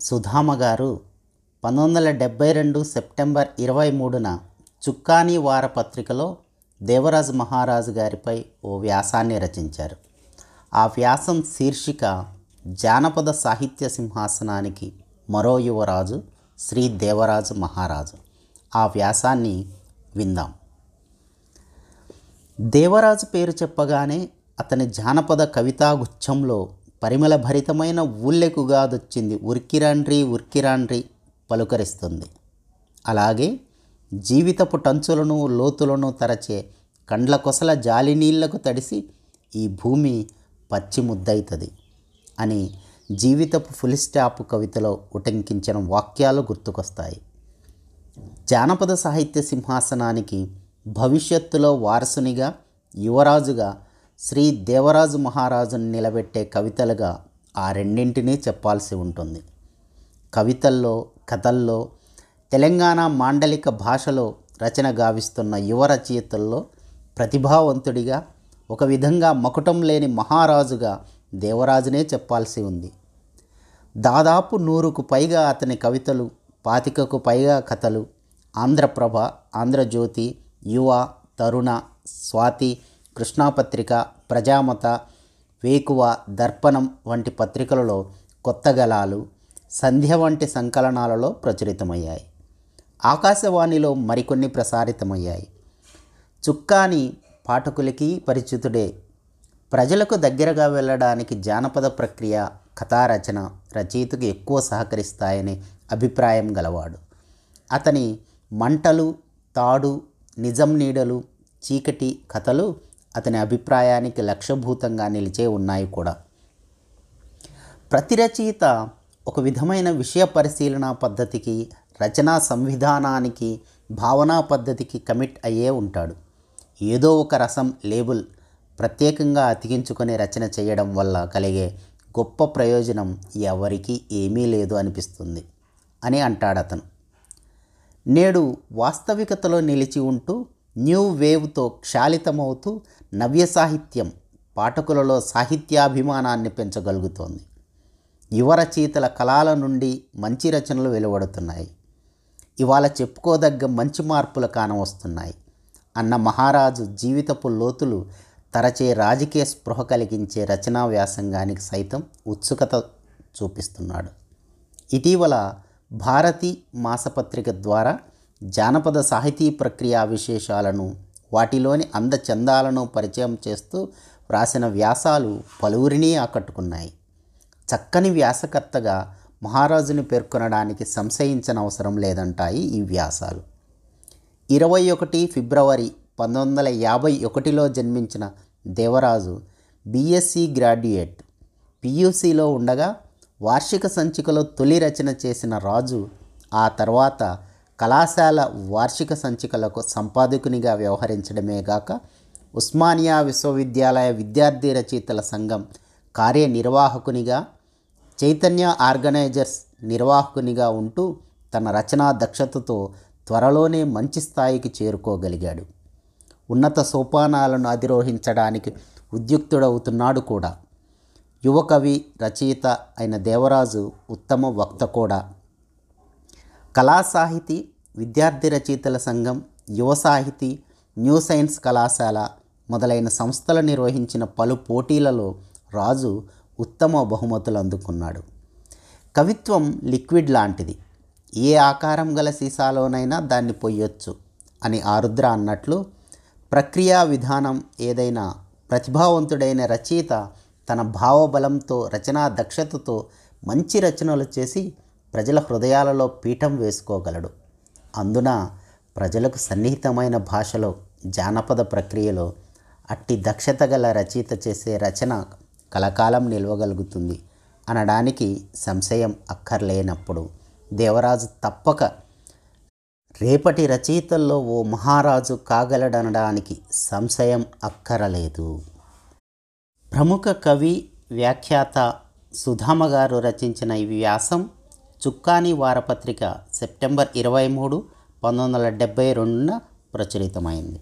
సుధామ గారు పంతొమ్మిది వందల డెబ్బై రెండు సెప్టెంబర్ ఇరవై మూడున చుక్కాని వారపత్రికలో దేవరాజు మహారాజు గారిపై ఓ వ్యాసాన్ని రచించారు. ఆ వ్యాసం శీర్షిక జానపద సాహిత్య సింహాసనానికి మరో యువరాజు శ్రీ దేవరాజు మహారాజు. ఆ వ్యాసాన్ని విందాం. దేవరాజు పేరు చెప్పగానే అతని జానపద కవితాగుచ్ఛంలో పరిమళ భరితమైన ఊళ్ళెకుగాదొచ్చింది ఉర్కిరాండ్రి ఉర్కిరాండ్రి పలుకరిస్తుంది. అలాగే జీవితపు టంచులను లోతులను తరచే కండ్ల కొసల జాలి నీళ్ళకు తడిసి ఈ భూమి పచ్చి ముద్దవుతుంది అని జీవితపు ఫుల్ స్టాప్ కవితలో ఉటంకించిన వాక్యాలు గుర్తుకొస్తాయి. జానపద సాహిత్య సింహాసనానికి భవిష్యత్తులో వారసునిగా యువరాజుగా శ్రీ దేవరాజు మహారాజును నిలబెట్టే కవితలుగా ఆ రెండింటినీ చెప్పాల్సి ఉంటుంది. కవితల్లో కథల్లో తెలంగాణ మాండలిక భాషలో రచన గావిస్తున్న యువ రచయితల్లో ప్రతిభావంతుడిగా ఒక విధంగా మకుటం లేని మహారాజుగా దేవరాజునే చెప్పాల్సి ఉంది. దాదాపు నూరుకు పైగా అతని కవితలు పాతికకు పైగా కథలు ఆంధ్రప్రభ ఆంధ్రజ్యోతి యువ తరుణ స్వాతి కృష్ణాపత్రిక ప్రజామత వేకువ దర్పణం వంటి పత్రికలలో కొత్త గలాలు సంధ్య వంటి సంకలనాలలో ప్రచురితమయ్యాయి. ఆకాశవాణిలో మరికొన్ని ప్రసారితమయ్యాయి. చుక్కాని పాఠకులకి పరిచితుడే ప్రజలకు దగ్గరగా వెళ్ళడానికి జానపద ప్రక్రియ కథారచన రచయితకు ఎక్కువ సహకరిస్తాయనే అభిప్రాయం గలవాడు. అతని మంటలు తాడు నిజం నీడలు చీకటి కథలు అతని అభిప్రాయానికి లక్ష్యభూతంగా నిలిచే ఉన్నాయి కూడా. ప్రతి రచయిత ఒక విధమైన విషయ పరిశీలన పద్ధతికి రచనా సంవిధానానికి భావనా పద్ధతికి కమిట్ అయ్యే ఉంటాడు. ఏదో ఒక రసం లేబుల్ ప్రత్యేకంగా అతికించుకొని రచన చేయడం వల్ల కలిగే గొప్ప ప్రయోజనం ఎవరికీ ఏమీ లేదు అనిపిస్తుంది అని అంటాడు అతను నేడు వాస్తవికతలో నిలిచి ఉంటూ న్యూ వేవ్తో క్షాళితమవుతూ నవ్య సాహిత్యం పాఠకులలో సాహిత్యాభిమానాన్ని పెంచగలుగుతోంది. యువ రచయితల కళల నుండి మంచి రచనలు వెలువడుతున్నాయి. ఇవాళ చెప్పుకోదగ్గ మంచి మార్పులు కానవస్తున్నాయి. అన్న మహారాజు జీవితపు లోతులు తరచే రాజకీయ స్పృహ కలిగించే రచనా వ్యాసంగానికి సైతం ఉత్సుకత చూపిస్తున్నాడు. ఇటీవల భారతి మాసపత్రిక ద్వారా జానపద సాహితీ ప్రక్రియ విశేషాలను వాటిలోని అందచందాలను పరిచయం చేస్తూ వ్రాసిన వ్యాసాలు పలువురిని ఆకట్టుకున్నాయి. చక్కని వ్యాసకర్తగా మహారాజుని పేర్కొనడానికి సంశయించనవసరం లేదంటాయి ఈ వ్యాసాలు. ఇరవై ఒకటి ఫిబ్రవరి పంతొమ్మిది వందల యాభై ఒకటిలో జన్మించిన దేవరాజు బీఎస్సీ గ్రాడ్యుయేట్. పియూసీలో ఉండగా వార్షిక సంచికలో తొలి రచన చేసిన రాజు ఆ తర్వాత కళాశాల వార్షిక సంచికలకు సంపాదకునిగా వ్యవహరించడమే గాక ఉస్మానియా విశ్వవిద్యాలయ విద్యార్థి రచయితల సంఘం కార్యనిర్వాహకునిగా చైతన్య ఆర్గనైజర్స్ నిర్వాహకునిగా ఉంటూ తన రచనా దక్షతతో త్వరలోనే మంచి స్థాయికి చేరుకోగలిగాడు. ఉన్నత సోపానాలను అధిరోహించడానికి ఉద్యుక్తుడవుతున్నాడు కూడా. యువకవి రచయిత అయిన దేవరాజు ఉత్తమ వక్త కూడా. కళా సాహితీ విద్యార్థి రచయితల సంఘం యువ సాహితీ న్యూ సైన్స్ కళాశాల మొదలైన సంస్థలు నిర్వహించిన పలు పోటీలలో రాజు ఉత్తమ బహుమతులు అందుకున్నాడు. కవిత్వం లిక్విడ్ లాంటిది. ఏ ఆకారం గల సీసాలోనైనా దాన్ని పొయ్యొచ్చు అని ఆరుద్ర అన్నట్లు ప్రక్రియా విధానం ఏదైనా ప్రతిభావంతుడైన రచయిత తన భావబలంతో రచనా దక్షతతో మంచి రచనలు చేసి ప్రజల హృదయాలలో పీఠం వేసుకోగలడు. అందున ప్రజలకు సన్నిహితమైన భాషలో జానపద ప్రక్రియలో అట్టి దక్షత గల రచయిత చేసే రచన కలకాలం నిల్వగలుగుతుంది. అనడానికి సంశయం అక్కర్లేనప్పుడు దేవరాజు తప్పక రేపటి రచయితల్లో ఓ మహారాజు కాగలడనడానికి సంశయం అక్కరలేదు. ప్రముఖ కవి వ్యాఖ్యాత సుధామ గారు రచించిన ఈ వ్యాసం చుక్కాని వారపత్రిక సెప్టెంబర్ ఇరవై మూడు పంతొమ్మిది వందల డెబ్భై రెండున ప్రచురితమైంది.